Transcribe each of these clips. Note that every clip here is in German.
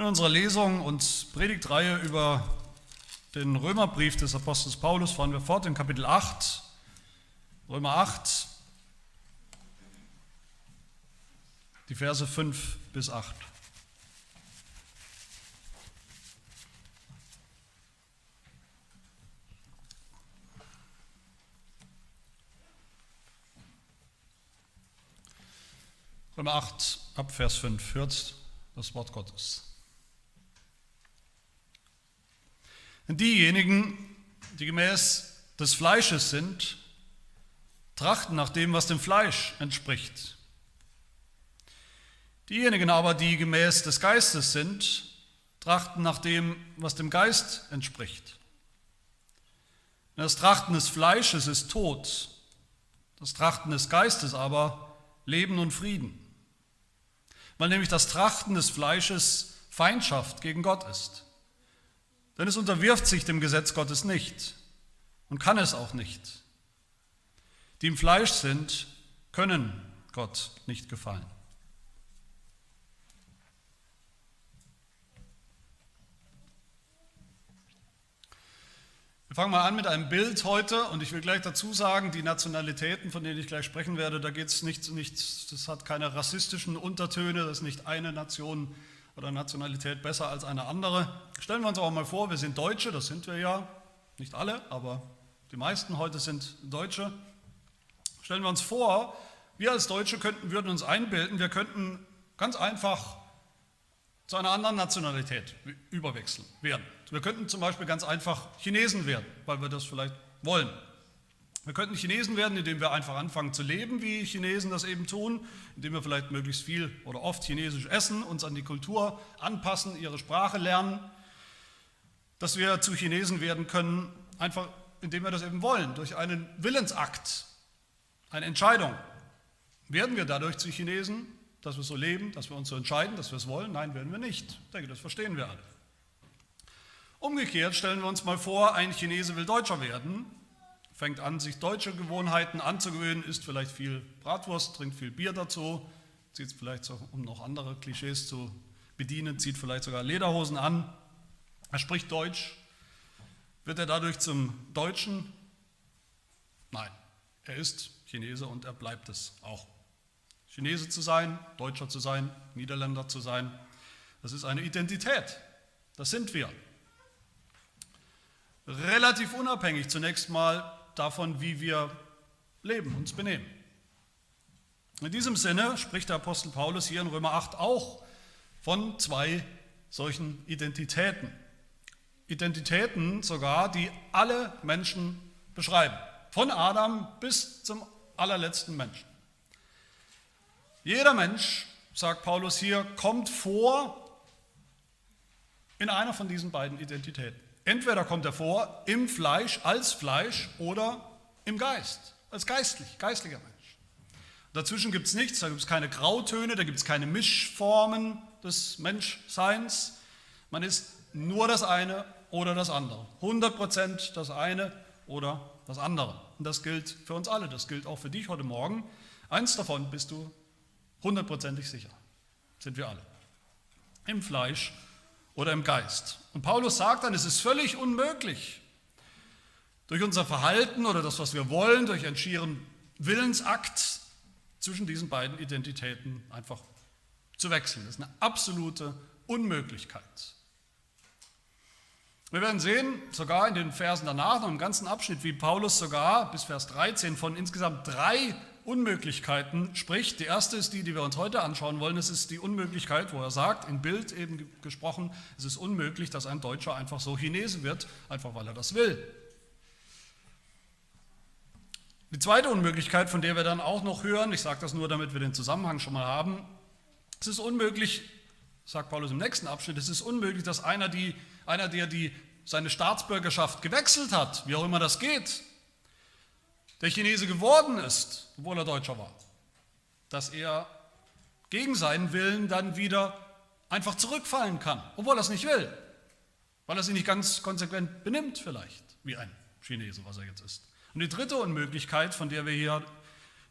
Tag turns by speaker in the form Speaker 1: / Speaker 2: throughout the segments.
Speaker 1: In unserer Lesung und Predigtreihe über den Römerbrief des Apostels Paulus fahren wir fort in Kapitel 8, Römer 8, die Verse 5 bis 8. Römer 8 ab Vers 5 hört das Wort Gottes. Diejenigen, die gemäß des Fleisches sind, trachten nach dem, was dem Fleisch entspricht. Diejenigen aber, die gemäß des Geistes sind, trachten nach dem, was dem Geist entspricht. Das Trachten des Fleisches ist Tod, das Trachten des Geistes aber Leben und Frieden. Weil nämlich das Trachten des Fleisches Feindschaft gegen Gott ist. Denn es unterwirft sich dem Gesetz Gottes nicht und kann es auch nicht. Die im Fleisch sind, können Gott nicht gefallen. Wir fangen mal an mit einem Bild heute und ich will gleich dazu sagen, die Nationalitäten, von denen ich gleich sprechen werde, da geht es nicht, nicht, das hat keine rassistischen Untertöne, das ist nicht eine Nation oder Nationalität besser als eine andere. Stellen wir uns auch mal vor, wir sind Deutsche, das sind wir ja, nicht alle, aber die meisten heute sind Deutsche. Stellen wir uns vor, wir als Deutsche könnten, würden uns einbilden, wir könnten ganz einfach zu einer anderen Nationalität überwechseln werden. Wir könnten zum Beispiel ganz einfach Chinesen werden, weil wir das vielleicht wollen. Wir könnten Chinesen werden, indem wir einfach anfangen zu leben, wie Chinesen das eben tun, indem wir vielleicht möglichst viel oder oft Chinesisch essen, uns an die Kultur anpassen, ihre Sprache lernen, dass wir zu Chinesen werden können, einfach indem wir das eben wollen, durch einen Willensakt, eine Entscheidung. Werden wir dadurch zu Chinesen, dass wir so leben, dass wir uns so entscheiden, dass wir es wollen? Nein, werden wir nicht. Ich denke, das verstehen wir alle. Umgekehrt stellen wir uns mal vor, ein Chinese will Deutscher werden fängt an, sich deutsche Gewohnheiten anzugewöhnen, isst vielleicht viel Bratwurst, trinkt viel Bier dazu, zieht vielleicht, so, um noch andere Klischees zu bedienen, zieht vielleicht sogar Lederhosen an. Er spricht Deutsch. Wird er dadurch zum Deutschen? Nein, er ist Chinese und er bleibt es auch. Chinese zu sein, Deutscher zu sein, Niederländer zu sein, das ist eine Identität. Das sind wir. Relativ unabhängig zunächst mal davon, wie wir leben, uns benehmen. In diesem Sinne spricht der Apostel Paulus hier in Römer 8 auch von zwei solchen Identitäten. Identitäten sogar, die alle Menschen beschreiben. Von Adam bis zum allerletzten Menschen. Jeder Mensch, sagt Paulus hier, kommt vor in einer von diesen beiden Identitäten. Entweder kommt er vor im Fleisch, als Fleisch oder im Geist, als geistlich, geistlicher Mensch. Dazwischen gibt es nichts, da gibt es keine Grautöne, da gibt es keine Mischformen des Menschseins. Man ist nur das eine oder das andere. 100% das eine oder das andere. Und das gilt für uns alle, das gilt auch für dich heute Morgen. Eins davon bist du hundertprozentig sicher, sind wir alle. Im Fleisch oder im Geist. Und Paulus sagt dann, es ist völlig unmöglich, durch unser Verhalten oder das, was wir wollen, durch einen schieren Willensakt zwischen diesen beiden Identitäten einfach zu wechseln. Das ist eine absolute Unmöglichkeit. Wir werden sehen, sogar in den Versen danach, noch im ganzen Abschnitt, wie Paulus sogar bis Vers 13 von insgesamt drei Unmöglichkeiten spricht. Die erste ist die, die wir uns heute anschauen wollen. Es ist die Unmöglichkeit, wo er sagt, in Bild eben gesprochen, es ist unmöglich, dass ein Deutscher einfach so Chinese wird, einfach weil er das will. Die zweite Unmöglichkeit, von der wir dann auch noch hören, ich sage das nur, damit wir den Zusammenhang schon mal haben, es ist unmöglich, sagt Paulus im nächsten Abschnitt, es ist unmöglich, dass einer, die, einer der die, seine Staatsbürgerschaft gewechselt hat, wie auch immer das geht, der Chinese geworden ist, obwohl er Deutscher war, dass er gegen seinen Willen dann wieder einfach zurückfallen kann, obwohl er es nicht will, weil er sich nicht ganz konsequent benimmt vielleicht, wie ein Chinese, was er jetzt ist. Und die dritte Unmöglichkeit, von der wir hier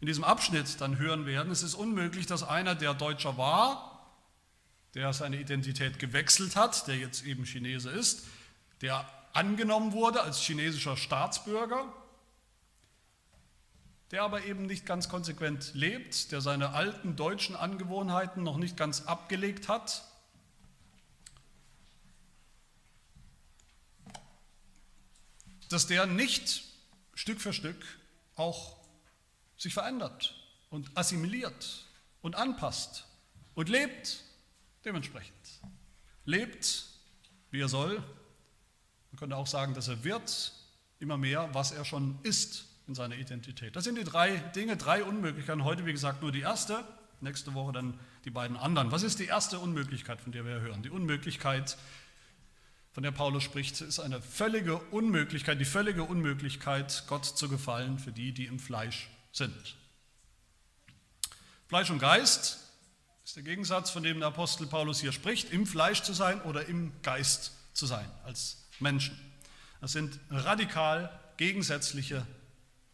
Speaker 1: in diesem Abschnitt dann hören werden, es ist unmöglich, dass einer, der Deutscher war, der seine Identität gewechselt hat, der jetzt eben Chinese ist, der angenommen wurde als chinesischer Staatsbürger, der aber eben nicht ganz konsequent lebt, der seine alten deutschen Angewohnheiten noch nicht ganz abgelegt hat. Dass der nicht Stück für Stück auch sich verändert und assimiliert und anpasst und lebt dementsprechend. Lebt, wie er soll. Man könnte auch sagen, dass er wird immer mehr, was er schon ist in seiner Identität. Das sind die drei Dinge, drei Unmöglichkeiten. Heute, wie gesagt, nur die erste, nächste Woche dann die beiden anderen. Was ist die erste Unmöglichkeit, von der wir hören? Die Unmöglichkeit, von der Paulus spricht, ist eine völlige Unmöglichkeit, die völlige Unmöglichkeit, Gott zu gefallen für die, die im Fleisch sind. Fleisch und Geist ist der Gegensatz, von dem der Apostel Paulus hier spricht, im Fleisch zu sein oder im Geist zu sein, als Menschen. Das sind radikal gegensätzliche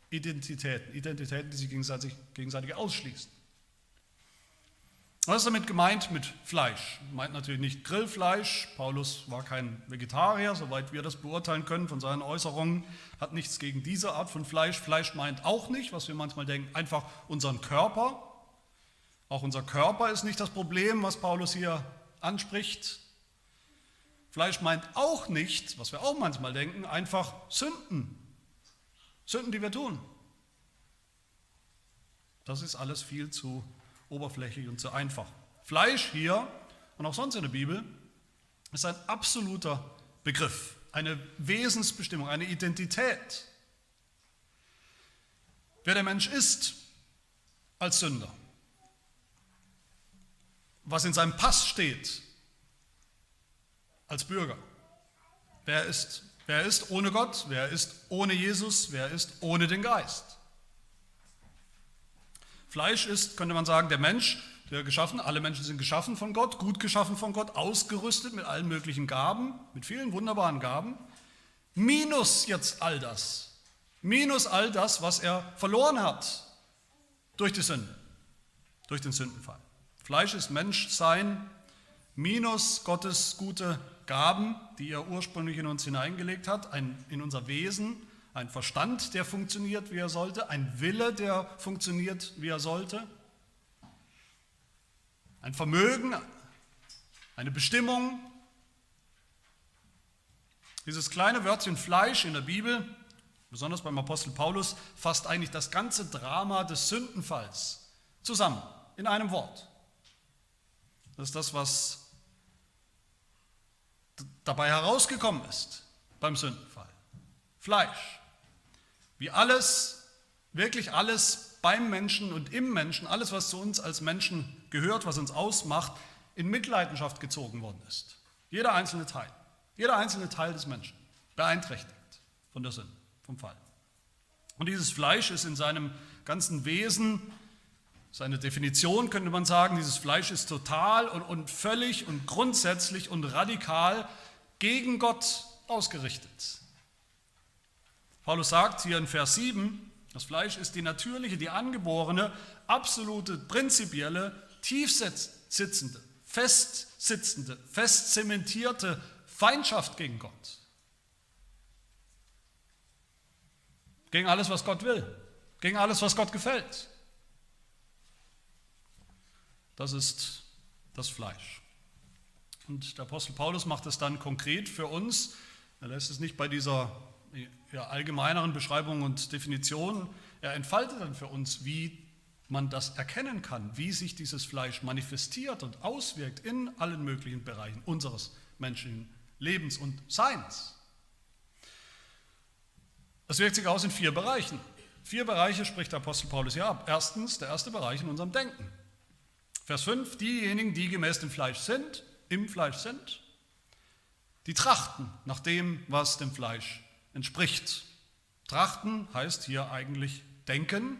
Speaker 1: Identitäten, Identitäten, die sich gegenseitig, gegenseitig ausschließen. Was ist damit gemeint mit Fleisch? Meint natürlich nicht Grillfleisch. Paulus war kein Vegetarier, soweit wir das beurteilen können von seinen Äußerungen, hat nichts gegen diese Art von Fleisch. Fleisch meint auch nicht, was wir manchmal denken, einfach unseren Körper. Auch unser Körper ist nicht das Problem, was Paulus hier anspricht. Fleisch meint auch nicht, was wir auch manchmal denken, einfach Sünden, Sünden, die wir tun. Das ist alles viel zu oberflächlich und zu einfach. Fleisch hier und auch sonst in der Bibel ist ein absoluter Begriff, eine Wesensbestimmung, eine Identität. Wer der Mensch ist als Sünder, was in seinem Pass steht als Bürger, wer ist Wer ist ohne Gott? Wer ist ohne Jesus? Wer ist ohne den Geist? Fleisch ist, könnte man sagen, der Mensch, der geschaffen, alle Menschen sind geschaffen von Gott, gut geschaffen von Gott, ausgerüstet mit allen möglichen Gaben, mit vielen wunderbaren Gaben, minus jetzt all das, minus all das, was er verloren hat durch die Sünde, durch den Sündenfall. Fleisch ist Menschsein, minus Gottes gute Gaben, die er ursprünglich in uns hineingelegt hat, ein, in unser Wesen, ein Verstand, der funktioniert, wie er sollte, ein Wille, der funktioniert, wie er sollte, ein Vermögen, eine Bestimmung. Dieses kleine Wörtchen Fleisch in der Bibel, besonders beim Apostel Paulus, fasst eigentlich das ganze Drama des Sündenfalls zusammen in einem Wort. Das ist das, was dabei herausgekommen ist beim Sündenfall. Fleisch. Wie alles, wirklich alles beim Menschen und im Menschen, alles, was zu uns als Menschen gehört, was uns ausmacht, in Mitleidenschaft gezogen worden ist. Jeder einzelne Teil. Jeder einzelne Teil des Menschen beeinträchtigt von der Sünde, vom Fall. Und dieses Fleisch ist in seinem ganzen Wesen, seine Definition könnte man sagen, dieses Fleisch ist total und, und völlig und grundsätzlich und radikal gegen Gott ausgerichtet. Paulus sagt hier in Vers 7, das Fleisch ist die natürliche, die angeborene, absolute, prinzipielle, tiefsitzende, festsitzende, festzementierte Feindschaft gegen Gott. Gegen alles, was Gott will, gegen alles, was Gott gefällt. Das ist das Fleisch. Und der Apostel Paulus macht es dann konkret für uns. Er lässt es nicht bei dieser ja, allgemeineren Beschreibung und Definition. Er entfaltet dann für uns, wie man das erkennen kann, wie sich dieses Fleisch manifestiert und auswirkt in allen möglichen Bereichen unseres menschlichen Lebens und Seins. Es wirkt sich aus in vier Bereichen. Vier Bereiche spricht der Apostel Paulus hier ab. Erstens, der erste Bereich in unserem Denken. Vers 5, diejenigen, die gemäß dem Fleisch sind, im Fleisch sind, die trachten nach dem, was dem Fleisch entspricht. Trachten heißt hier eigentlich denken.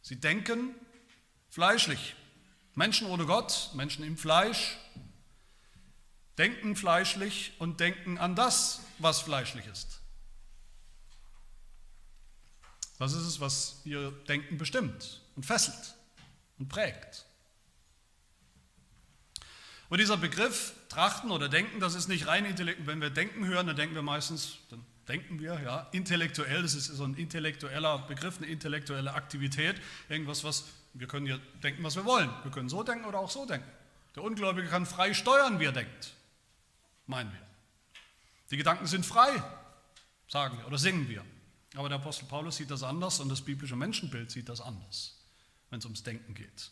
Speaker 1: Sie denken fleischlich. Menschen ohne Gott, Menschen im Fleisch, denken fleischlich und denken an das, was fleischlich ist. Das ist es, was ihr Denken bestimmt und fesselt und prägt. Und dieser Begriff trachten oder denken, das ist nicht rein intellektuell. Wenn wir denken hören, dann denken wir meistens, dann denken wir, ja, intellektuell, das ist so ein intellektueller Begriff, eine intellektuelle Aktivität, irgendwas, was, wir können hier denken, was wir wollen. Wir können so denken oder auch so denken. Der Ungläubige kann frei steuern, wie er denkt, meinen wir. Die Gedanken sind frei, sagen wir oder singen wir. Aber der Apostel Paulus sieht das anders und das biblische Menschenbild sieht das anders, wenn es ums Denken geht.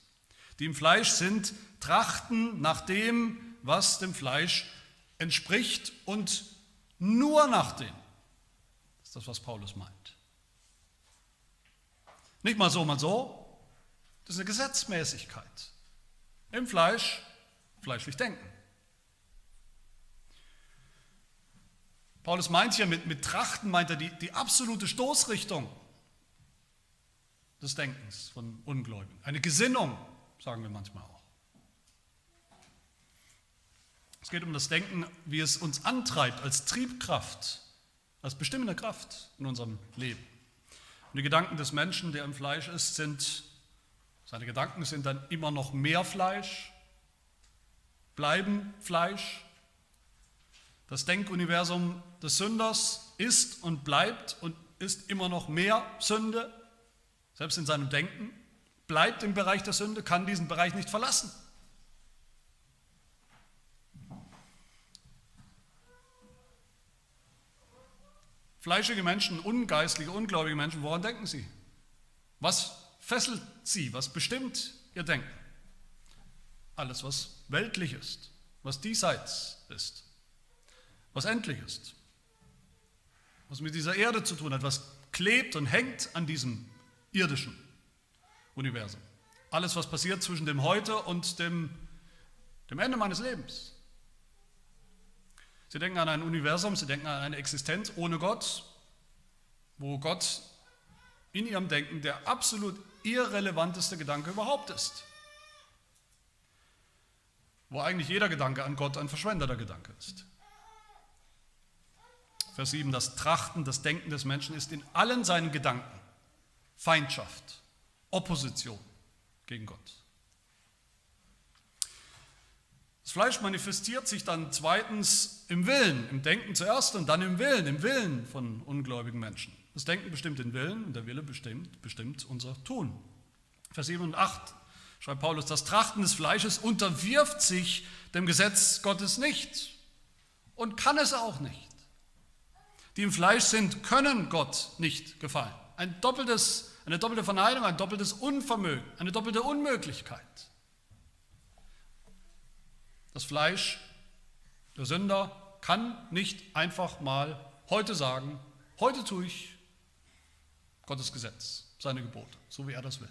Speaker 1: Die im Fleisch sind, trachten nach dem, was dem Fleisch entspricht und nur nach dem. Das ist das, was Paulus meint. Nicht mal so, mal so. Das ist eine Gesetzmäßigkeit. Im Fleisch, fleischlich denken. Paulus meint hier mit, mit Trachten, meint er die, die absolute Stoßrichtung des Denkens von Ungläubigen. Eine Gesinnung, sagen wir manchmal auch. Es geht um das Denken, wie es uns antreibt, als Triebkraft, als bestimmende Kraft in unserem Leben. Und die Gedanken des Menschen, der im Fleisch ist, sind, seine Gedanken sind dann immer noch mehr Fleisch, bleiben Fleisch, das Denkuniversum des Sünders ist und bleibt und ist immer noch mehr Sünde, selbst in seinem Denken, bleibt im Bereich der Sünde, kann diesen Bereich nicht verlassen. Fleischige Menschen, ungeistliche, ungläubige Menschen, woran denken sie? Was fesselt sie? Was bestimmt ihr Denken? Alles, was weltlich ist, was diesseits ist was endlich ist, was mit dieser Erde zu tun hat, was klebt und hängt an diesem irdischen Universum. Alles, was passiert zwischen dem Heute und dem, dem Ende meines Lebens. Sie denken an ein Universum, sie denken an eine Existenz ohne Gott, wo Gott in ihrem Denken der absolut irrelevanteste Gedanke überhaupt ist. Wo eigentlich jeder Gedanke an Gott ein verschwendeter Gedanke ist. Vers 7, das Trachten, das Denken des Menschen ist in allen seinen Gedanken Feindschaft, Opposition gegen Gott. Das Fleisch manifestiert sich dann zweitens im Willen, im Denken zuerst und dann im Willen, im Willen von ungläubigen Menschen. Das Denken bestimmt den Willen und der Wille bestimmt, bestimmt unser Tun. Vers 7 und 8 schreibt Paulus, das Trachten des Fleisches unterwirft sich dem Gesetz Gottes nicht und kann es auch nicht die im Fleisch sind, können Gott nicht gefallen. Ein doppeltes, eine doppelte Verneinung, ein doppeltes Unvermögen, eine doppelte Unmöglichkeit. Das Fleisch, der Sünder, kann nicht einfach mal heute sagen, heute tue ich Gottes Gesetz, seine Gebote, so wie er das will.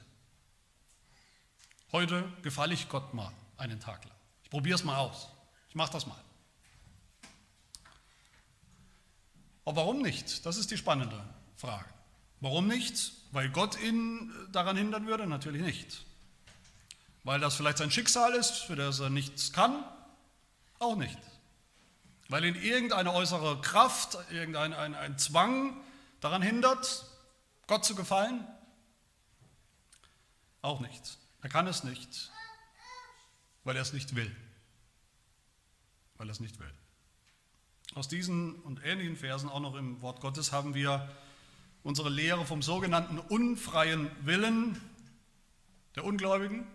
Speaker 1: Heute gefalle ich Gott mal einen Tag lang. Ich probiere es mal aus. Ich mache das mal. Aber warum nicht? Das ist die spannende Frage. Warum nicht? Weil Gott ihn daran hindern würde? Natürlich nicht. Weil das vielleicht sein Schicksal ist, für das er nichts kann? Auch nicht. Weil ihn irgendeine äußere Kraft, irgendein ein, ein Zwang daran hindert, Gott zu gefallen? Auch nicht. Er kann es nicht, weil er es nicht will. Weil er es nicht will. Aus diesen und ähnlichen Versen, auch noch im Wort Gottes, haben wir unsere Lehre vom sogenannten unfreien Willen der Ungläubigen.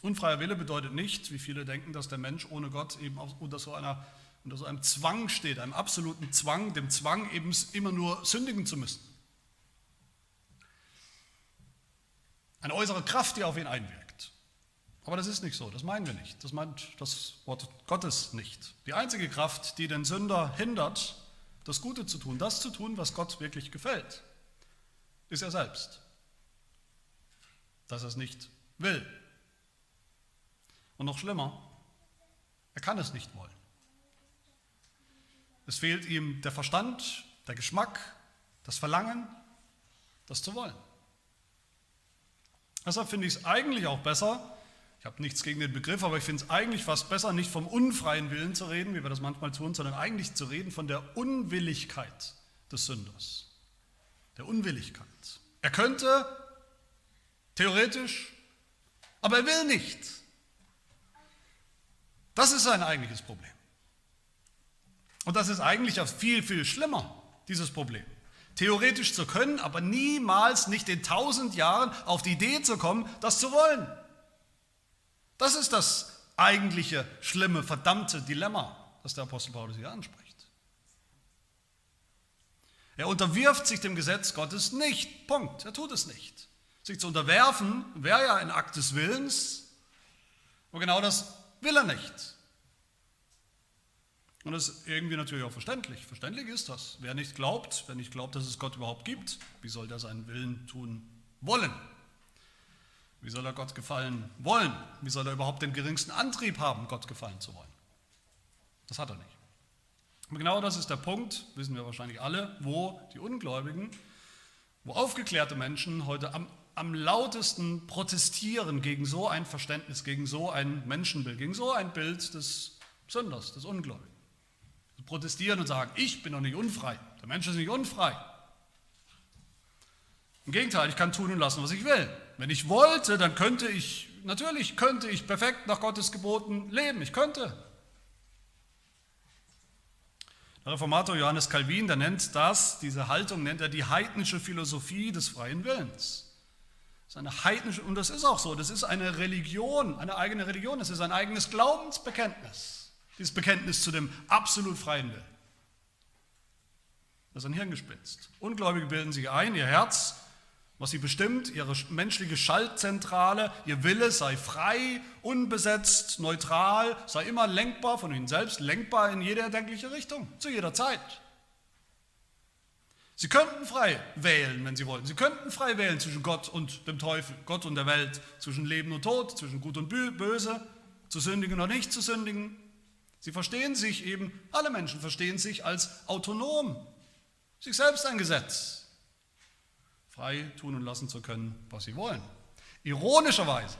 Speaker 1: Unfreier Wille bedeutet nicht, wie viele denken, dass der Mensch ohne Gott eben unter so, einer, unter so einem Zwang steht, einem absoluten Zwang, dem Zwang eben immer nur sündigen zu müssen. Eine äußere Kraft, die auf ihn einwirkt. Aber das ist nicht so, das meinen wir nicht. Das meint das Wort Gottes nicht. Die einzige Kraft, die den Sünder hindert, das Gute zu tun, das zu tun, was Gott wirklich gefällt, ist er selbst. Dass er es nicht will. Und noch schlimmer, er kann es nicht wollen. Es fehlt ihm der Verstand, der Geschmack, das Verlangen, das zu wollen. Deshalb finde ich es eigentlich auch besser, ich habe nichts gegen den Begriff, aber ich finde es eigentlich fast besser, nicht vom unfreien Willen zu reden, wie wir das manchmal tun, sondern eigentlich zu reden von der Unwilligkeit des Sünders. Der Unwilligkeit. Er könnte, theoretisch, aber er will nicht. Das ist sein eigentliches Problem. Und das ist eigentlich auch viel, viel schlimmer, dieses Problem. Theoretisch zu können, aber niemals nicht in tausend Jahren auf die Idee zu kommen, das zu wollen. Das ist das eigentliche, schlimme, verdammte Dilemma, das der Apostel Paulus hier anspricht. Er unterwirft sich dem Gesetz Gottes nicht. Punkt. Er tut es nicht. Sich zu unterwerfen wäre ja ein Akt des Willens, aber genau das will er nicht. Und das ist irgendwie natürlich auch verständlich. Verständlich ist das. Wer nicht glaubt, wer nicht glaubt, dass es Gott überhaupt gibt, wie soll der seinen Willen tun wollen? Wie soll er Gott gefallen wollen? Wie soll er überhaupt den geringsten Antrieb haben, Gott gefallen zu wollen? Das hat er nicht. Aber genau das ist der Punkt, wissen wir wahrscheinlich alle, wo die Ungläubigen, wo aufgeklärte Menschen heute am, am lautesten protestieren gegen so ein Verständnis, gegen so ein Menschenbild, gegen so ein Bild des Sünders, des Ungläubigen protestieren und sagen, ich bin doch nicht unfrei. Der Mensch ist nicht unfrei. Im Gegenteil, ich kann tun und lassen, was ich will. Wenn ich wollte, dann könnte ich, natürlich könnte ich perfekt nach Gottes Geboten leben. Ich könnte. Der Reformator Johannes Calvin, der nennt das, diese Haltung nennt er die heidnische Philosophie des freien Willens. Das heidnische, und das ist auch so, das ist eine Religion, eine eigene Religion, das ist ein eigenes Glaubensbekenntnis. Dieses Bekenntnis zu dem absolut freien Willen. Das ist ein Hirngespinst. Ungläubige bilden sich ein, ihr Herz, was sie bestimmt, ihre menschliche Schaltzentrale, ihr Wille sei frei, unbesetzt, neutral, sei immer lenkbar von ihnen selbst, lenkbar in jede erdenkliche Richtung, zu jeder Zeit. Sie könnten frei wählen, wenn sie wollten. Sie könnten frei wählen zwischen Gott und dem Teufel, Gott und der Welt, zwischen Leben und Tod, zwischen Gut und Böse, zu sündigen oder nicht zu sündigen. Sie verstehen sich eben, alle Menschen verstehen sich als autonom, sich selbst ein Gesetz, frei tun und lassen zu können, was sie wollen. Ironischerweise,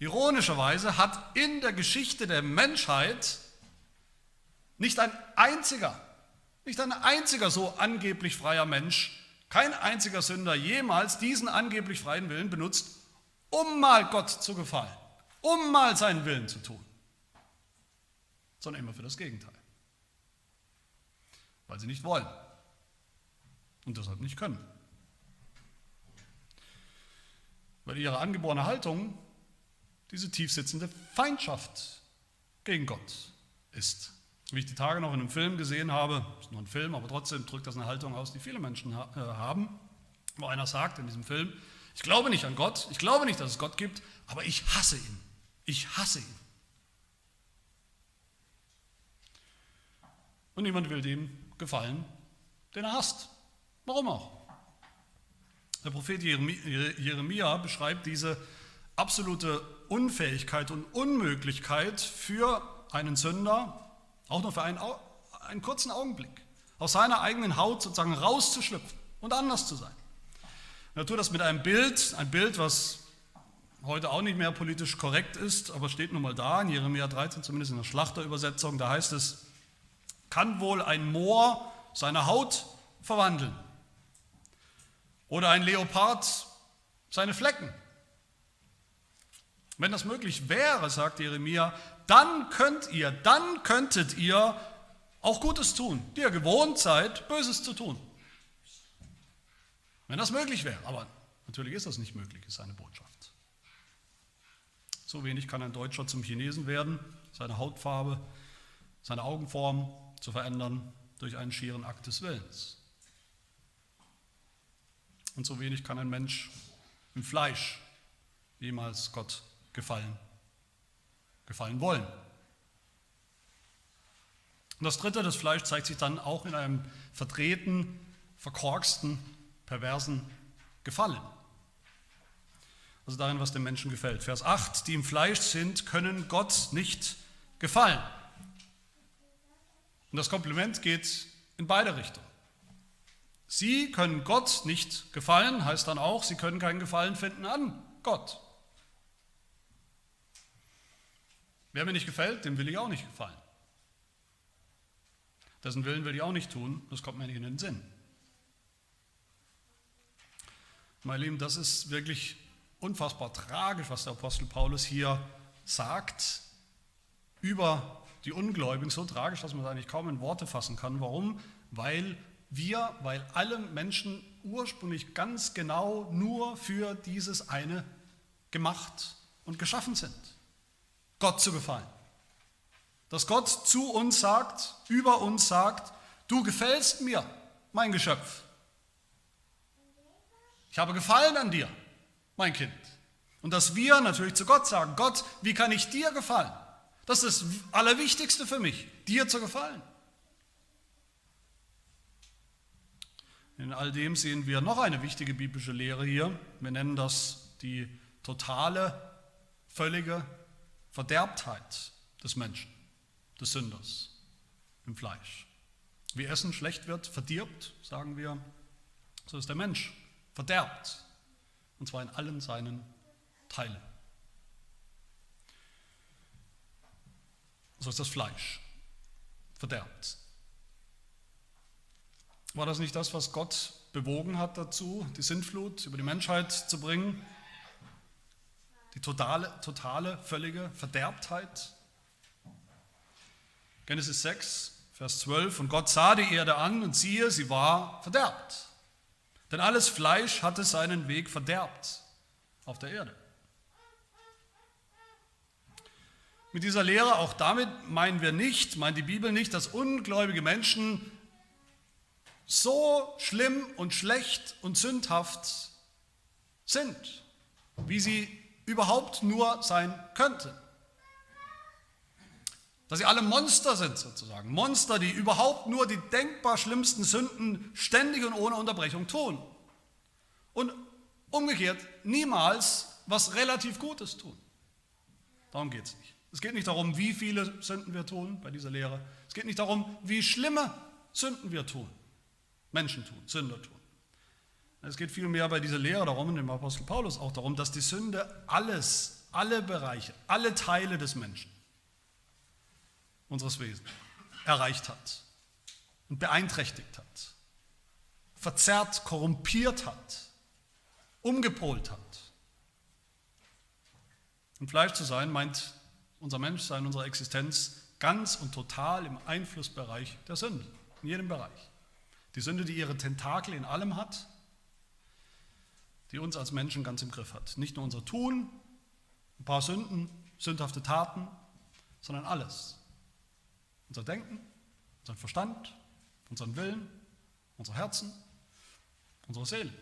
Speaker 1: ironischerweise hat in der Geschichte der Menschheit nicht ein einziger, nicht ein einziger so angeblich freier Mensch, kein einziger Sünder jemals diesen angeblich freien Willen benutzt, um mal Gott zu gefallen, um mal seinen Willen zu tun sondern immer für das Gegenteil. Weil sie nicht wollen und deshalb nicht können. Weil ihre angeborene Haltung diese tiefsitzende Feindschaft gegen Gott ist. Wie ich die Tage noch in einem Film gesehen habe, ist nur ein Film, aber trotzdem drückt das eine Haltung aus, die viele Menschen ha äh, haben, wo einer sagt in diesem Film, ich glaube nicht an Gott, ich glaube nicht, dass es Gott gibt, aber ich hasse ihn. Ich hasse ihn. Und niemand will dem gefallen, den er hasst. Warum auch? Der Prophet Jeremia beschreibt diese absolute Unfähigkeit und Unmöglichkeit für einen Sünder, auch nur für einen, einen kurzen Augenblick, aus seiner eigenen Haut sozusagen rauszuschlüpfen und anders zu sein. er tut das mit einem Bild, ein Bild, was heute auch nicht mehr politisch korrekt ist, aber steht nun mal da, in Jeremia 13, zumindest in der Schlachterübersetzung, da heißt es, kann wohl ein Moor seine Haut verwandeln? Oder ein Leopard seine Flecken? Wenn das möglich wäre, sagt Jeremia, dann könnt ihr, dann könntet ihr auch Gutes tun, die ihr gewohnt seid, Böses zu tun. Wenn das möglich wäre, aber natürlich ist das nicht möglich, ist eine Botschaft. So wenig kann ein Deutscher zum Chinesen werden, seine Hautfarbe, seine Augenform, zu verändern durch einen schieren Akt des Willens. Und so wenig kann ein Mensch im Fleisch jemals Gott gefallen, gefallen wollen. Und das dritte, das Fleisch zeigt sich dann auch in einem verdrehten, verkorksten, perversen Gefallen. Also darin, was dem Menschen gefällt. Vers 8, die im Fleisch sind, können Gott nicht gefallen. Und das Kompliment geht in beide Richtungen. Sie können Gott nicht gefallen, heißt dann auch, sie können keinen Gefallen finden an Gott. Wer mir nicht gefällt, dem will ich auch nicht gefallen. Dessen Willen will ich auch nicht tun, das kommt mir nicht in den Sinn. Meine Lieben, das ist wirklich unfassbar tragisch, was der Apostel Paulus hier sagt über die Ungläubigen so tragisch, dass man es eigentlich kaum in Worte fassen kann. Warum? Weil wir, weil alle Menschen ursprünglich ganz genau nur für dieses eine gemacht und geschaffen sind. Gott zu gefallen. Dass Gott zu uns sagt, über uns sagt, du gefällst mir, mein Geschöpf. Ich habe Gefallen an dir, mein Kind. Und dass wir natürlich zu Gott sagen, Gott, wie kann ich dir gefallen? Das ist das Allerwichtigste für mich, dir zu gefallen. In all dem sehen wir noch eine wichtige biblische Lehre hier. Wir nennen das die totale, völlige Verderbtheit des Menschen, des Sünders im Fleisch. Wie Essen schlecht wird, verdirbt, sagen wir, so ist der Mensch verderbt. Und zwar in allen seinen Teilen. So ist das Fleisch verderbt. War das nicht das, was Gott bewogen hat dazu, die Sintflut über die Menschheit zu bringen? Die totale, totale, völlige Verderbtheit? Genesis 6, Vers 12. Und Gott sah die Erde an und siehe, sie war verderbt. Denn alles Fleisch hatte seinen Weg verderbt auf der Erde. Mit dieser Lehre, auch damit meinen wir nicht, meint die Bibel nicht, dass ungläubige Menschen so schlimm und schlecht und sündhaft sind, wie sie überhaupt nur sein könnten. Dass sie alle Monster sind sozusagen. Monster, die überhaupt nur die denkbar schlimmsten Sünden ständig und ohne Unterbrechung tun. Und umgekehrt niemals was relativ Gutes tun. Darum geht es nicht. Es geht nicht darum, wie viele Sünden wir tun bei dieser Lehre. Es geht nicht darum, wie schlimme Sünden wir tun. Menschen tun, Sünder tun. Es geht vielmehr bei dieser Lehre darum, dem Apostel Paulus auch darum, dass die Sünde alles, alle Bereiche, alle Teile des Menschen, unseres Wesens, erreicht hat und beeinträchtigt hat, verzerrt, korrumpiert hat, umgepolt hat. Und Fleisch zu sein meint unser Menschsein, unsere Existenz ganz und total im Einflussbereich der Sünde, in jedem Bereich. Die Sünde, die ihre Tentakel in allem hat, die uns als Menschen ganz im Griff hat. Nicht nur unser Tun, ein paar Sünden, sündhafte Taten, sondern alles. Unser Denken, unseren Verstand, unseren Willen, unser Herzen, unsere Seele.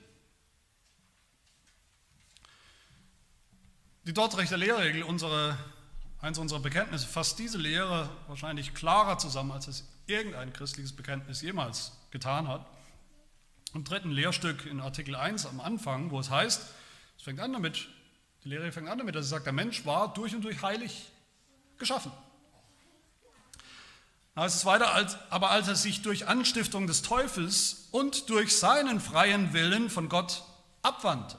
Speaker 1: Die Dortrechter Lehrregel, unsere, eins unserer Bekenntnisse, fasst diese Lehre wahrscheinlich klarer zusammen, als es irgendein christliches Bekenntnis jemals getan hat. Im dritten Lehrstück in Artikel 1 am Anfang, wo es heißt, es fängt an damit, die Lehre fängt an damit, dass es sagt, der Mensch war durch und durch heilig geschaffen. Da heißt es weiter, aber als er sich durch Anstiftung des Teufels und durch seinen freien Willen von Gott abwandte,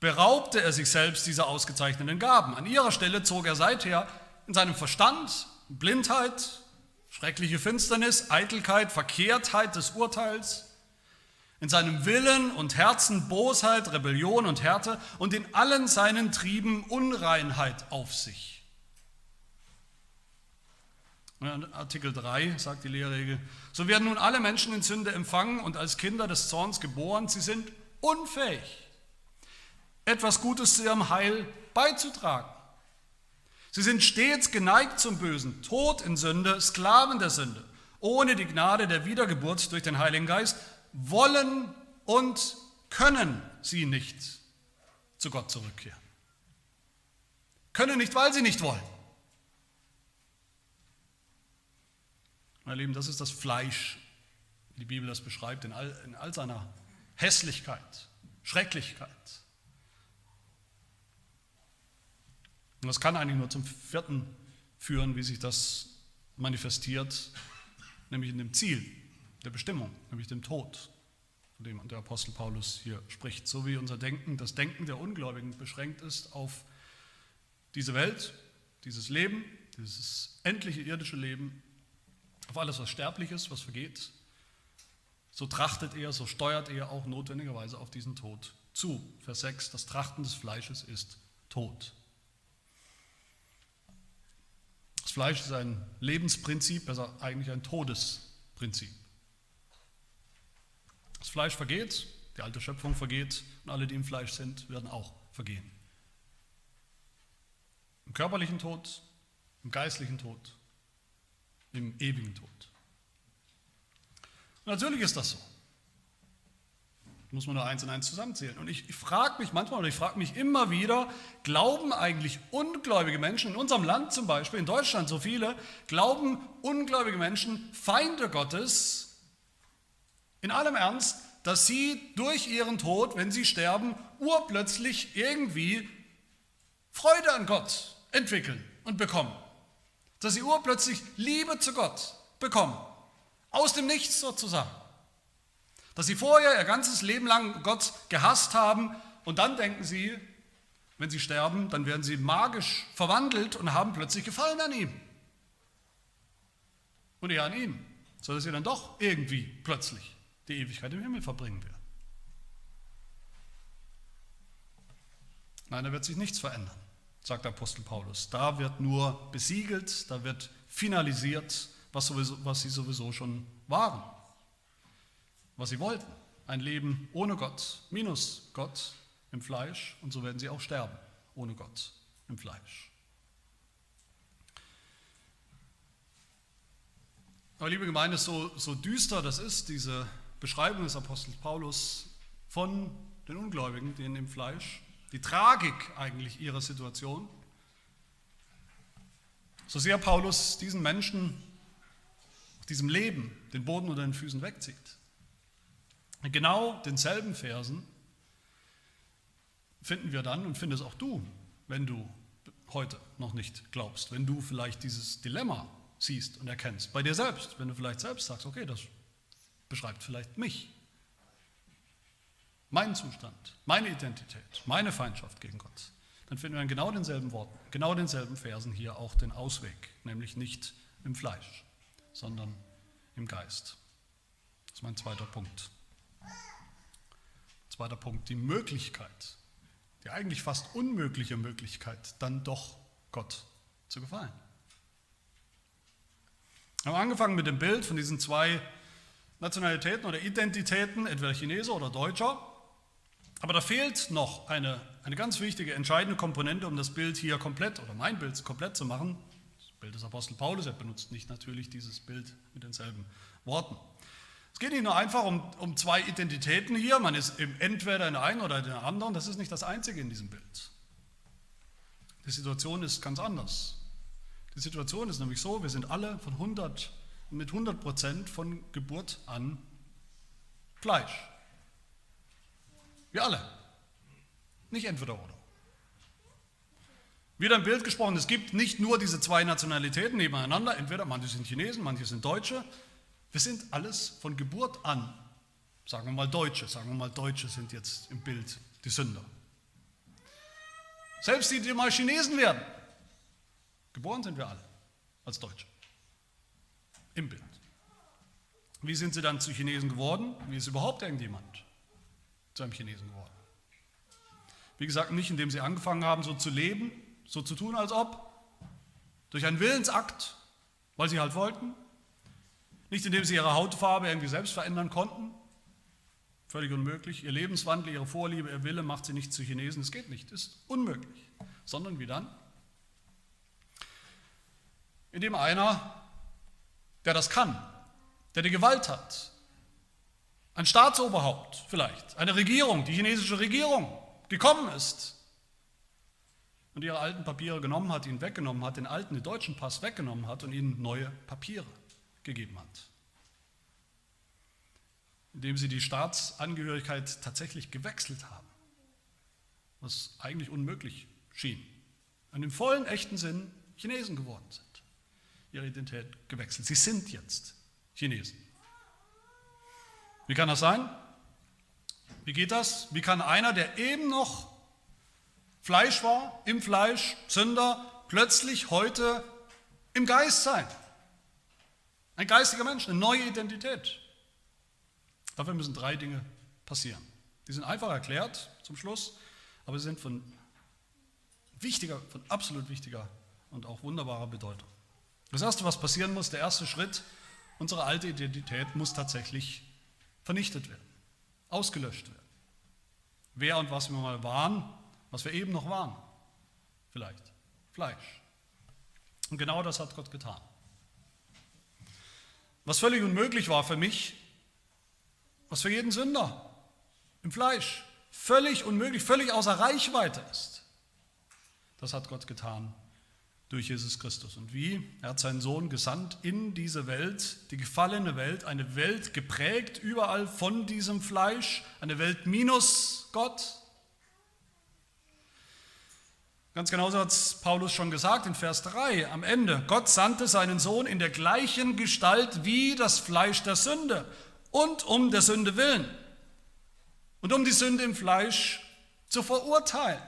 Speaker 1: beraubte er sich selbst dieser ausgezeichneten Gaben. An ihrer Stelle zog er seither in seinem Verstand Blindheit, Schreckliche Finsternis, Eitelkeit, Verkehrtheit des Urteils, in seinem Willen und Herzen Bosheit, Rebellion und Härte und in allen seinen Trieben Unreinheit auf sich. Artikel 3 sagt die Lehrregel, so werden nun alle Menschen in Sünde empfangen und als Kinder des Zorns geboren. Sie sind unfähig, etwas Gutes zu ihrem Heil beizutragen. Sie sind stets geneigt zum Bösen, tot in Sünde, Sklaven der Sünde. Ohne die Gnade der Wiedergeburt durch den Heiligen Geist wollen und können sie nicht zu Gott zurückkehren. Können nicht, weil sie nicht wollen. Meine Lieben, das ist das Fleisch, wie die Bibel das beschreibt, in all, in all seiner Hässlichkeit, Schrecklichkeit. Und das kann eigentlich nur zum vierten führen, wie sich das manifestiert, nämlich in dem Ziel der Bestimmung, nämlich dem Tod, von dem der Apostel Paulus hier spricht. So wie unser Denken, das Denken der Ungläubigen beschränkt ist auf diese Welt, dieses Leben, dieses endliche irdische Leben, auf alles, was sterblich ist, was vergeht, so trachtet er, so steuert er auch notwendigerweise auf diesen Tod zu. Vers 6, das Trachten des Fleisches ist Tod. Fleisch ist ein Lebensprinzip, besser eigentlich ein Todesprinzip. Das Fleisch vergeht, die alte Schöpfung vergeht und alle, die im Fleisch sind, werden auch vergehen. Im körperlichen Tod, im geistlichen Tod, im ewigen Tod. Natürlich ist das so. Muss man nur eins und eins zusammenzählen. Und ich, ich frage mich manchmal oder ich frage mich immer wieder, glauben eigentlich ungläubige Menschen, in unserem Land zum Beispiel, in Deutschland so viele, glauben ungläubige Menschen, Feinde Gottes, in allem Ernst, dass sie durch ihren Tod, wenn sie sterben, urplötzlich irgendwie Freude an Gott entwickeln und bekommen. Dass sie urplötzlich Liebe zu Gott bekommen. Aus dem Nichts sozusagen. Dass sie vorher ihr ganzes Leben lang Gott gehasst haben und dann denken sie, wenn sie sterben, dann werden sie magisch verwandelt und haben plötzlich Gefallen an ihm. Und eher an ihm, sodass sie dann doch irgendwie plötzlich die Ewigkeit im Himmel verbringen werden. Nein, da wird sich nichts verändern, sagt der Apostel Paulus. Da wird nur besiegelt, da wird finalisiert, was, sowieso, was sie sowieso schon waren, was sie wollten. Ein Leben ohne Gott, minus Gott im Fleisch und so werden sie auch sterben, ohne Gott im Fleisch. Aber liebe Gemeinde, so, so düster das ist, diese Beschreibung des Apostels Paulus von den Ungläubigen, denen im Fleisch, die Tragik eigentlich ihrer Situation, so sehr Paulus diesen Menschen, diesem Leben, den Boden unter den Füßen wegzieht. Genau denselben Versen finden wir dann und findest auch du, wenn du heute noch nicht glaubst, wenn du vielleicht dieses Dilemma siehst und erkennst, bei dir selbst, wenn du vielleicht selbst sagst, okay, das beschreibt vielleicht mich, meinen Zustand, meine Identität, meine Feindschaft gegen Gott, dann finden wir in genau denselben Worten, genau denselben Versen hier auch den Ausweg, nämlich nicht im Fleisch, sondern im Geist. Das ist mein zweiter Punkt. Zweiter Punkt, die Möglichkeit, die eigentlich fast unmögliche Möglichkeit, dann doch Gott zu gefallen. Wir haben angefangen mit dem Bild von diesen zwei Nationalitäten oder Identitäten, entweder Chinese oder Deutscher. Aber da fehlt noch eine, eine ganz wichtige, entscheidende Komponente, um das Bild hier komplett oder mein Bild komplett zu machen. Das Bild des Apostel Paulus, er benutzt nicht natürlich dieses Bild mit denselben Worten. Es geht nicht nur einfach um, um zwei Identitäten hier, man ist entweder in der einen oder in der anderen, das ist nicht das Einzige in diesem Bild. Die Situation ist ganz anders. Die Situation ist nämlich so, wir sind alle von 100 mit 100 Prozent von Geburt an Fleisch. Wir alle. Nicht entweder oder. Wieder im Bild gesprochen, es gibt nicht nur diese zwei Nationalitäten nebeneinander, entweder manche sind Chinesen, manche sind Deutsche. Wir sind alles von Geburt an, sagen wir mal Deutsche, sagen wir mal Deutsche sind jetzt im Bild die Sünder. Selbst die, die mal Chinesen werden, geboren sind wir alle als Deutsche im Bild. Wie sind sie dann zu Chinesen geworden? Wie ist überhaupt irgendjemand zu einem Chinesen geworden? Wie gesagt, nicht indem sie angefangen haben, so zu leben, so zu tun, als ob, durch einen Willensakt, weil sie halt wollten. Nicht indem sie ihre Hautfarbe irgendwie selbst verändern konnten. Völlig unmöglich. Ihr Lebenswandel, ihre Vorliebe, ihr Wille macht sie nicht zu Chinesen. Das geht nicht, ist unmöglich. Sondern wie dann? Indem einer der das kann, der die Gewalt hat. Ein Staatsoberhaupt vielleicht, eine Regierung, die chinesische Regierung gekommen ist und ihre alten Papiere genommen hat, ihn weggenommen hat, den alten, den deutschen Pass weggenommen hat und ihnen neue Papiere gegeben hat. Indem sie die Staatsangehörigkeit tatsächlich gewechselt haben, was eigentlich unmöglich schien. Und im vollen, echten Sinn Chinesen geworden sind ihre Identität gewechselt. Sie sind jetzt Chinesen. Wie kann das sein? Wie geht das? Wie kann einer, der eben noch Fleisch war, im Fleisch, Sünder, plötzlich heute im Geist sein? Ein geistiger Mensch, eine neue Identität. Dafür müssen drei Dinge passieren. Die sind einfach erklärt zum Schluss, aber sie sind von wichtiger, von absolut wichtiger und auch wunderbarer Bedeutung. Das Erste, was passieren muss, der erste Schritt, unsere alte Identität muss tatsächlich vernichtet werden, ausgelöscht werden. Wer und was wir mal waren, was wir eben noch waren, vielleicht Fleisch. Und genau das hat Gott getan. Was völlig unmöglich war für mich, was für jeden Sünder im Fleisch völlig unmöglich, völlig außer Reichweite ist, das hat Gott getan durch Jesus Christus. Und wie? Er hat seinen Sohn gesandt in diese Welt, die gefallene Welt, eine Welt geprägt überall von diesem Fleisch, eine Welt minus Gott. Ganz genauso hat es Paulus schon gesagt in Vers 3 am Ende. Gott sandte seinen Sohn in der gleichen Gestalt wie das Fleisch der Sünde und um der Sünde willen und um die Sünde im Fleisch zu verurteilen,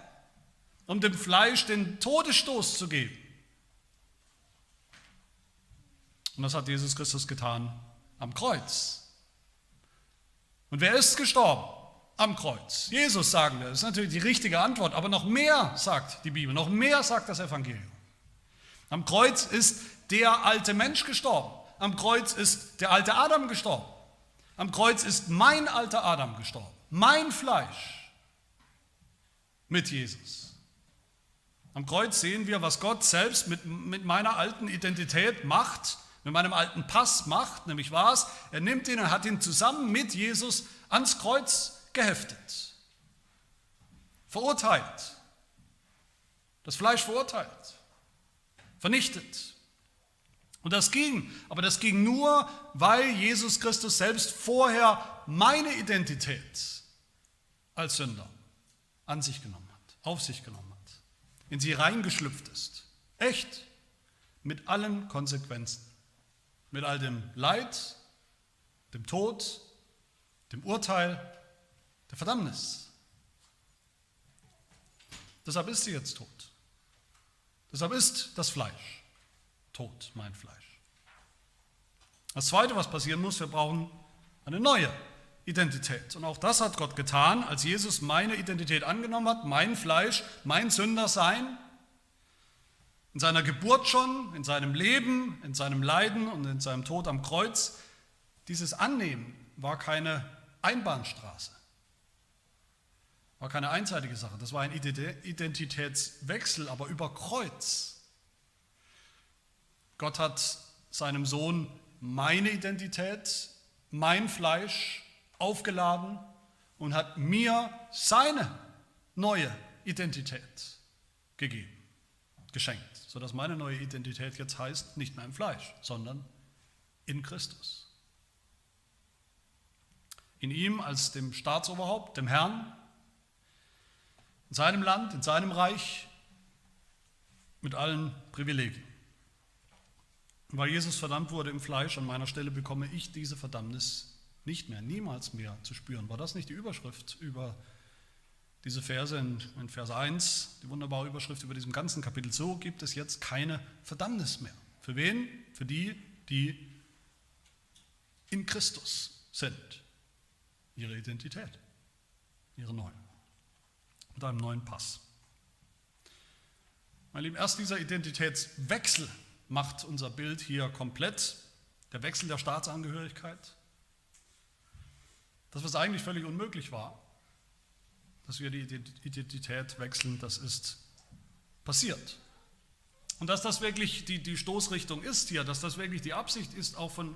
Speaker 1: um dem Fleisch den Todesstoß zu geben Und das hat Jesus Christus getan am Kreuz. Und wer ist gestorben? Am Kreuz. Jesus sagen wir. Das ist natürlich die richtige Antwort. Aber noch mehr sagt die Bibel, noch mehr sagt das Evangelium. Am Kreuz ist der alte Mensch gestorben. Am Kreuz ist der alte Adam gestorben. Am Kreuz ist mein alter Adam gestorben. Mein Fleisch mit Jesus. Am Kreuz sehen wir, was Gott selbst mit, mit meiner alten Identität macht mit meinem alten Pass macht, nämlich was? Er nimmt ihn und hat ihn zusammen mit Jesus ans Kreuz geheftet. Verurteilt. Das Fleisch verurteilt. Vernichtet. Und das ging, aber das ging nur, weil Jesus Christus selbst vorher meine Identität als Sünder an sich genommen hat, auf sich genommen hat, in sie reingeschlüpft ist. Echt, mit allen Konsequenzen mit all dem Leid, dem Tod, dem Urteil, der Verdammnis. Deshalb ist sie jetzt tot. Deshalb ist das Fleisch tot, mein Fleisch. Das Zweite, was passieren muss, wir brauchen eine neue Identität. Und auch das hat Gott getan, als Jesus meine Identität angenommen hat, mein Fleisch, mein Sündersein, in seiner Geburt schon, in seinem Leben, in seinem Leiden und in seinem Tod am Kreuz. Dieses Annehmen war keine Einbahnstraße, war keine einseitige Sache. Das war ein Identitätswechsel, aber über Kreuz. Gott hat seinem Sohn meine Identität, mein Fleisch aufgeladen und hat mir seine neue Identität gegeben, geschenkt sodass meine neue Identität jetzt heißt, nicht mehr im Fleisch, sondern in Christus. In ihm als dem Staatsoberhaupt, dem Herrn, in seinem Land, in seinem Reich, mit allen Privilegien. Und weil Jesus verdammt wurde im Fleisch, an meiner Stelle bekomme ich diese Verdammnis nicht mehr, niemals mehr zu spüren. War das nicht die Überschrift über diese Verse in, in Vers 1, die wunderbare Überschrift über diesem ganzen Kapitel. So gibt es jetzt keine Verdammnis mehr. Für wen? Für die, die in Christus sind. Ihre Identität, ihre neue. Mit einem neuen Pass. Meine Lieben, erst dieser Identitätswechsel macht unser Bild hier komplett. Der Wechsel der Staatsangehörigkeit. Das, was eigentlich völlig unmöglich war, dass wir die Identität wechseln, das ist passiert. Und dass das wirklich die, die Stoßrichtung ist hier, dass das wirklich die Absicht ist, auch von,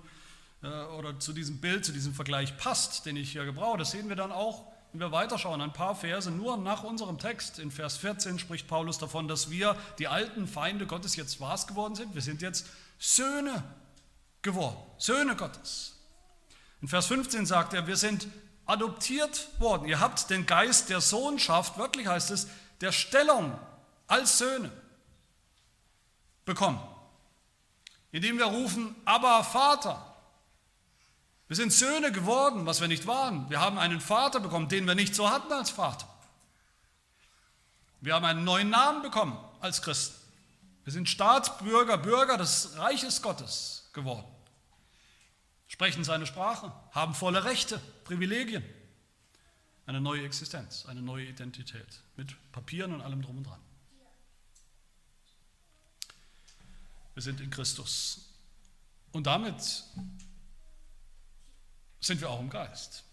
Speaker 1: äh, oder zu diesem Bild, zu diesem Vergleich passt, den ich hier gebrauche, das sehen wir dann auch, wenn wir weiterschauen, ein paar Verse, nur nach unserem Text, in Vers 14 spricht Paulus davon, dass wir, die alten Feinde Gottes, jetzt was geworden sind. Wir sind jetzt Söhne geworden, Söhne Gottes. In Vers 15 sagt er, wir sind adoptiert worden. Ihr habt den Geist der Sohnschaft, wörtlich heißt es, der Stellung als Söhne bekommen, indem wir rufen, aber Vater. Wir sind Söhne geworden, was wir nicht waren. Wir haben einen Vater bekommen, den wir nicht so hatten als Vater. Wir haben einen neuen Namen bekommen als Christen. Wir sind Staatsbürger, Bürger des Reiches Gottes geworden sprechen seine Sprache, haben volle Rechte, Privilegien. Eine neue Existenz, eine neue Identität mit Papieren und allem drum und dran. wir sind in Christus. Und damit sind wir auch im Geist.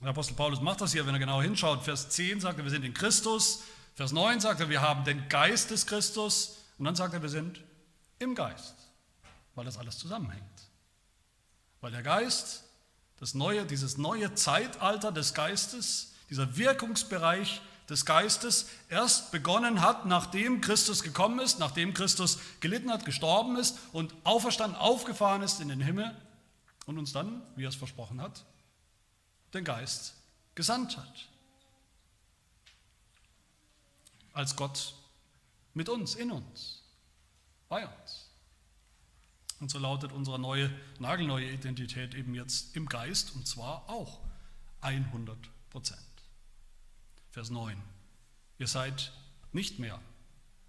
Speaker 1: Der Apostel Paulus macht das hier, wenn er genau hinschaut. Vers 10 sagt er, wir sind in Christus. Vers 9 sagt er, wir haben den Geist des Christus. Und dann sagt er, wir sind im Geist, weil das alles zusammenhängt. Weil der Geist, das neue, dieses neue Zeitalter des Geistes, dieser Wirkungsbereich des Geistes erst begonnen hat, nachdem Christus gekommen ist, nachdem Christus gelitten hat, gestorben ist und auferstanden, aufgefahren ist in den Himmel und uns dann, wie er es versprochen hat, den Geist gesandt hat. Als Gott mit uns, in uns, bei uns. Und so lautet unsere neue, nagelneue Identität eben jetzt im Geist und zwar auch 100 Prozent. Vers 9. Ihr seid nicht mehr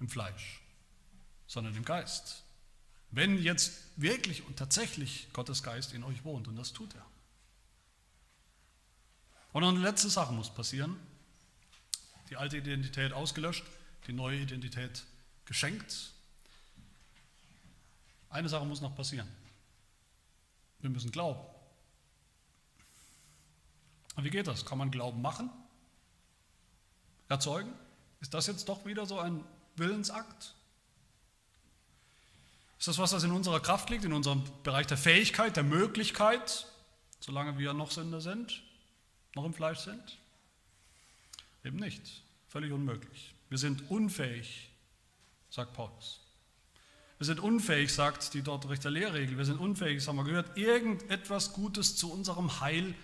Speaker 1: im Fleisch, sondern im Geist. Wenn jetzt wirklich und tatsächlich Gottes Geist in euch wohnt, und das tut er. Und eine letzte Sache muss passieren. Die alte Identität ausgelöscht, die neue Identität geschenkt. Eine Sache muss noch passieren. Wir müssen glauben. Und wie geht das? Kann man Glauben machen? Erzeugen? Ist das jetzt doch wieder so ein Willensakt? Ist das was, das in unserer Kraft liegt, in unserem Bereich der Fähigkeit, der Möglichkeit, solange wir noch Sünder sind? noch im Fleisch sind? Eben nicht. Völlig unmöglich. Wir sind unfähig, sagt Paulus. Wir sind unfähig, sagt die dort Richter Lehrregel. Wir sind unfähig, das haben wir gehört, irgendetwas Gutes zu unserem Heil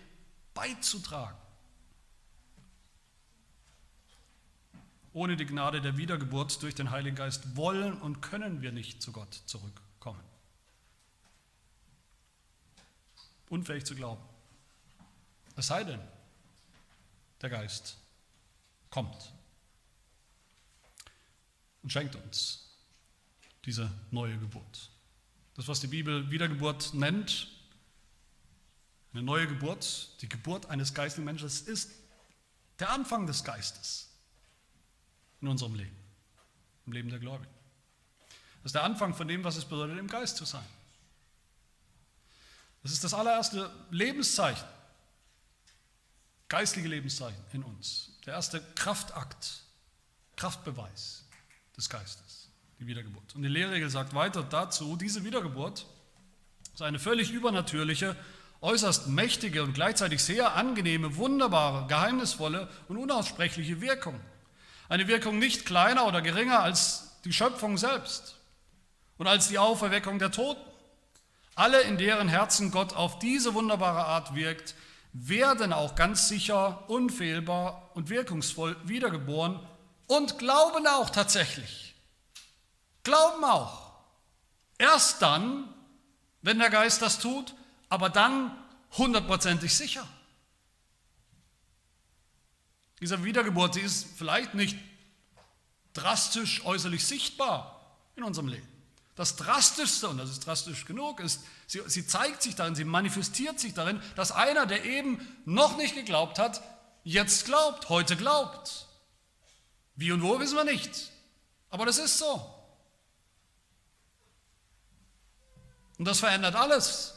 Speaker 1: beizutragen. Ohne die Gnade der Wiedergeburt durch den Heiligen Geist wollen und können wir nicht zu Gott zurückkommen. Unfähig zu glauben. Es sei denn, der Geist kommt und schenkt uns diese neue Geburt. Das, was die Bibel Wiedergeburt nennt, eine neue Geburt, die Geburt eines geistlichen Menschen, ist der Anfang des Geistes in unserem Leben, im Leben der Gläubigen. Das ist der Anfang von dem, was es bedeutet, im Geist zu sein. Das ist das allererste Lebenszeichen geistliche Lebenszeichen in uns. Der erste Kraftakt, Kraftbeweis des Geistes, die Wiedergeburt. Und die Lehrregel sagt weiter dazu, diese Wiedergeburt ist eine völlig übernatürliche, äußerst mächtige und gleichzeitig sehr angenehme, wunderbare, geheimnisvolle und unaussprechliche Wirkung. Eine Wirkung nicht kleiner oder geringer als die Schöpfung selbst und als die Auferweckung der Toten. Alle, in deren Herzen Gott auf diese wunderbare Art wirkt, werden auch ganz sicher, unfehlbar und wirkungsvoll wiedergeboren und glauben auch tatsächlich. Glauben auch. Erst dann, wenn der Geist das tut, aber dann hundertprozentig sicher. Diese Wiedergeburt, die ist vielleicht nicht drastisch äußerlich sichtbar in unserem Leben. Das Drastischste, und das ist drastisch genug, ist, sie, sie zeigt sich darin, sie manifestiert sich darin, dass einer, der eben noch nicht geglaubt hat, jetzt glaubt, heute glaubt. Wie und wo wissen wir nicht. Aber das ist so. Und das verändert alles.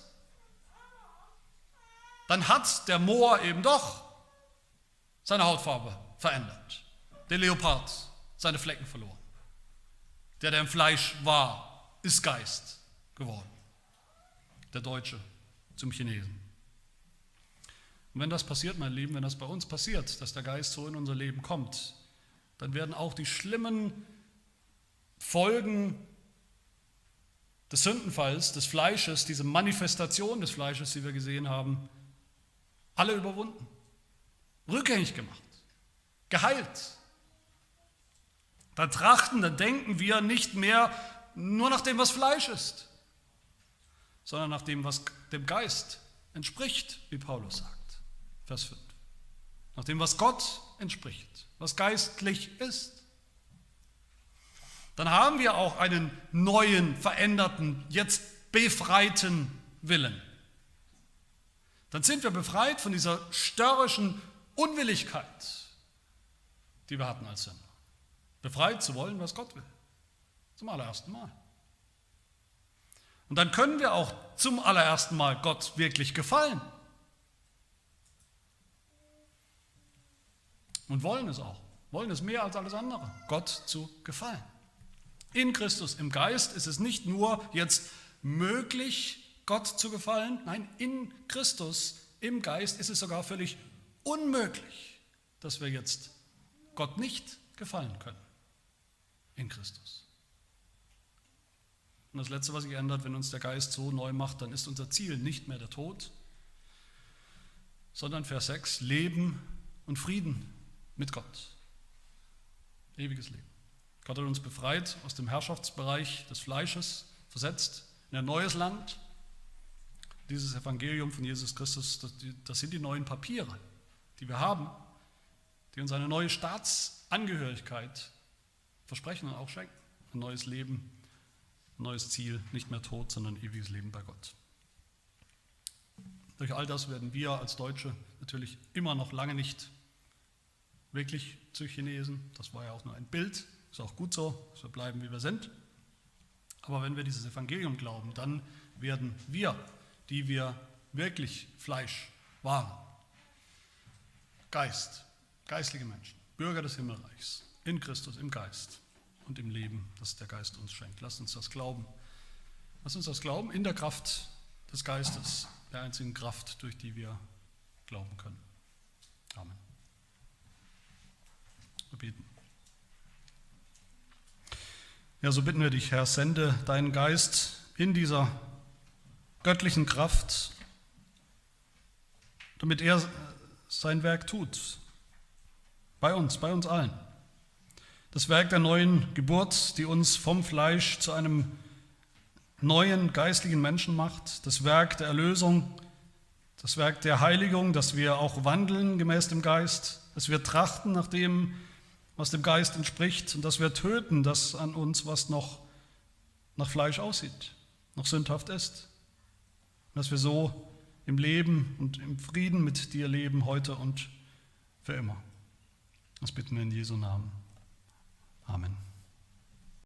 Speaker 1: Dann hat der Moor eben doch seine Hautfarbe verändert. Der Leopard seine Flecken verloren. Der, der im Fleisch war, ist Geist geworden. Der Deutsche zum Chinesen. Und wenn das passiert, mein Lieben, wenn das bei uns passiert, dass der Geist so in unser Leben kommt, dann werden auch die schlimmen Folgen des Sündenfalls, des Fleisches, diese Manifestation des Fleisches, die wir gesehen haben, alle überwunden, rückgängig gemacht, geheilt. Da trachten, da denken wir nicht mehr nur nach dem, was Fleisch ist, sondern nach dem, was dem Geist entspricht, wie Paulus sagt. Vers 5. Nach dem, was Gott entspricht, was geistlich ist. Dann haben wir auch einen neuen, veränderten, jetzt befreiten Willen. Dann sind wir befreit von dieser störrischen Unwilligkeit, die wir hatten als Sünder. Befreit zu wollen, was Gott will. Zum allerersten Mal. Und dann können wir auch zum allerersten Mal Gott wirklich gefallen. Und wollen es auch. Wollen es mehr als alles andere, Gott zu gefallen. In Christus, im Geist ist es nicht nur jetzt möglich, Gott zu gefallen, nein, in Christus, im Geist ist es sogar völlig unmöglich, dass wir jetzt Gott nicht gefallen können. In Christus. Und das Letzte, was sich ändert, wenn uns der Geist so neu macht, dann ist unser Ziel nicht mehr der Tod, sondern Vers 6, Leben und Frieden mit Gott. Ewiges Leben. Gott hat uns befreit aus dem Herrschaftsbereich des Fleisches, versetzt in ein neues Land. Dieses Evangelium von Jesus Christus, das sind die neuen Papiere, die wir haben, die uns eine neue Staatsangehörigkeit versprechen und auch schenken. Ein neues Leben, ein neues Ziel, nicht mehr Tod, sondern ewiges Leben bei Gott. Durch all das werden wir als Deutsche natürlich immer noch lange nicht wirklich zu Chinesen. Das war ja auch nur ein Bild, ist auch gut so, dass wir bleiben, wie wir sind. Aber wenn wir dieses Evangelium glauben, dann werden wir, die wir wirklich Fleisch waren, Geist, geistliche Menschen, Bürger des Himmelreichs, in Christus, im Geist und im Leben, das der Geist uns schenkt. Lass uns das glauben. Lass uns das glauben in der Kraft des Geistes, der einzigen Kraft, durch die wir glauben können. Amen. Wir beten. Ja, so bitten wir dich, Herr, sende deinen Geist in dieser göttlichen Kraft, damit er sein Werk tut. Bei uns, bei uns allen. Das Werk der neuen Geburt, die uns vom Fleisch zu einem neuen geistlichen Menschen macht. Das Werk der Erlösung, das Werk der Heiligung, dass wir auch wandeln gemäß dem Geist, dass wir trachten nach dem, was dem Geist entspricht und dass wir töten das an uns, was noch nach Fleisch aussieht, noch sündhaft ist. Und dass wir so im Leben und im Frieden mit dir leben, heute und für immer. Das bitten wir in Jesu Namen. Amen.